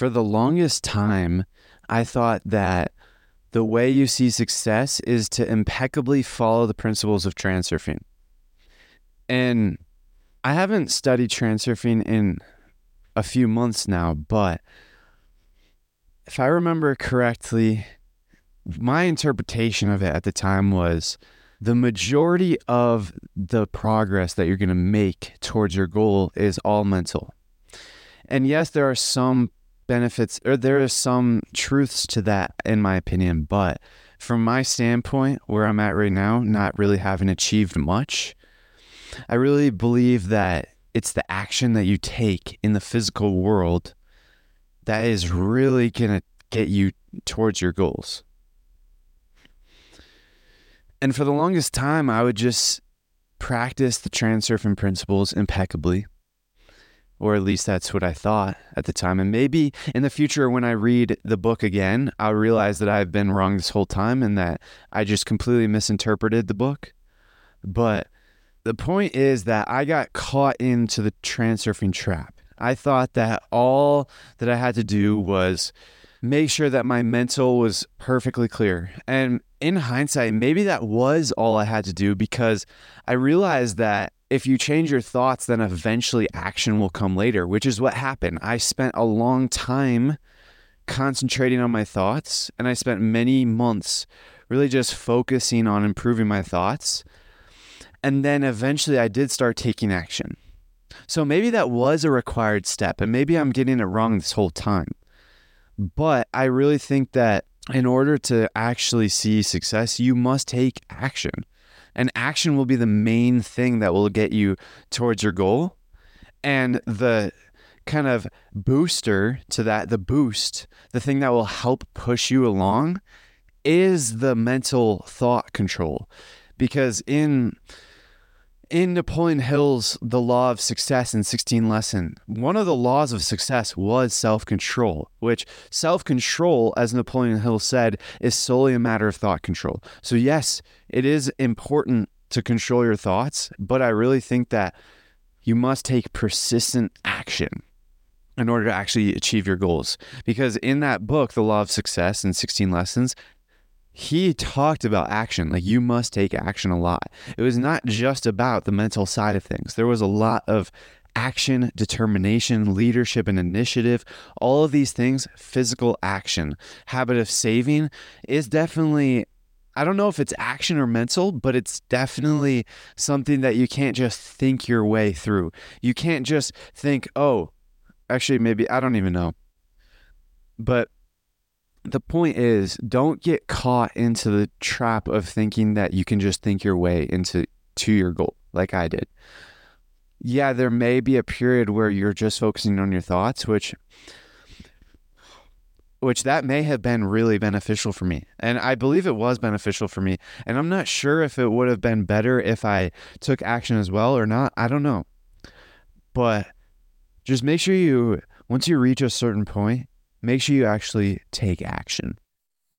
for the longest time, I thought that the way you see success is to impeccably follow the principles of transurfing. And I haven't studied transurfing in a few months now, but if I remember correctly, my interpretation of it at the time was the majority of the progress that you're going to make towards your goal is all mental. And yes, there are some benefits or there are some truths to that in my opinion, but from my standpoint where I'm at right now, not really having achieved much, I really believe that it's the action that you take in the physical world that is really going to get you towards your goals. And for the longest time, I would just practice the transurfing principles impeccably. Or at least that's what I thought at the time. And maybe in the future, when I read the book again, I'll realize that I've been wrong this whole time and that I just completely misinterpreted the book. But the point is that I got caught into the transurfing trap. I thought that all that I had to do was make sure that my mental was perfectly clear. And in hindsight, maybe that was all I had to do because I realized that if you change your thoughts, then eventually action will come later, which is what happened. I spent a long time concentrating on my thoughts and I spent many months really just focusing on improving my thoughts. And then eventually I did start taking action. So maybe that was a required step, and maybe I'm getting it wrong this whole time. But I really think that in order to actually see success, you must take action. And action will be the main thing that will get you towards your goal. And the kind of booster to that, the boost, the thing that will help push you along is the mental thought control. Because in in Napoleon Hill's The Law of Success in 16 Lesson, one of the laws of success was self control, which self control, as Napoleon Hill said, is solely a matter of thought control. So, yes, it is important to control your thoughts, but I really think that you must take persistent action in order to actually achieve your goals. Because in that book, The Law of Success in 16 Lessons, he talked about action. Like you must take action a lot. It was not just about the mental side of things. There was a lot of action, determination, leadership, and initiative. All of these things, physical action, habit of saving is definitely. I don't know if it's action or mental, but it's definitely something that you can't just think your way through. You can't just think, oh, actually, maybe, I don't even know. But the point is don't get caught into the trap of thinking that you can just think your way into to your goal like I did. Yeah, there may be a period where you're just focusing on your thoughts, which which that may have been really beneficial for me. And I believe it was beneficial for me. And I'm not sure if it would have been better if I took action as well or not. I don't know. But just make sure you once you reach a certain point, make sure you actually take action.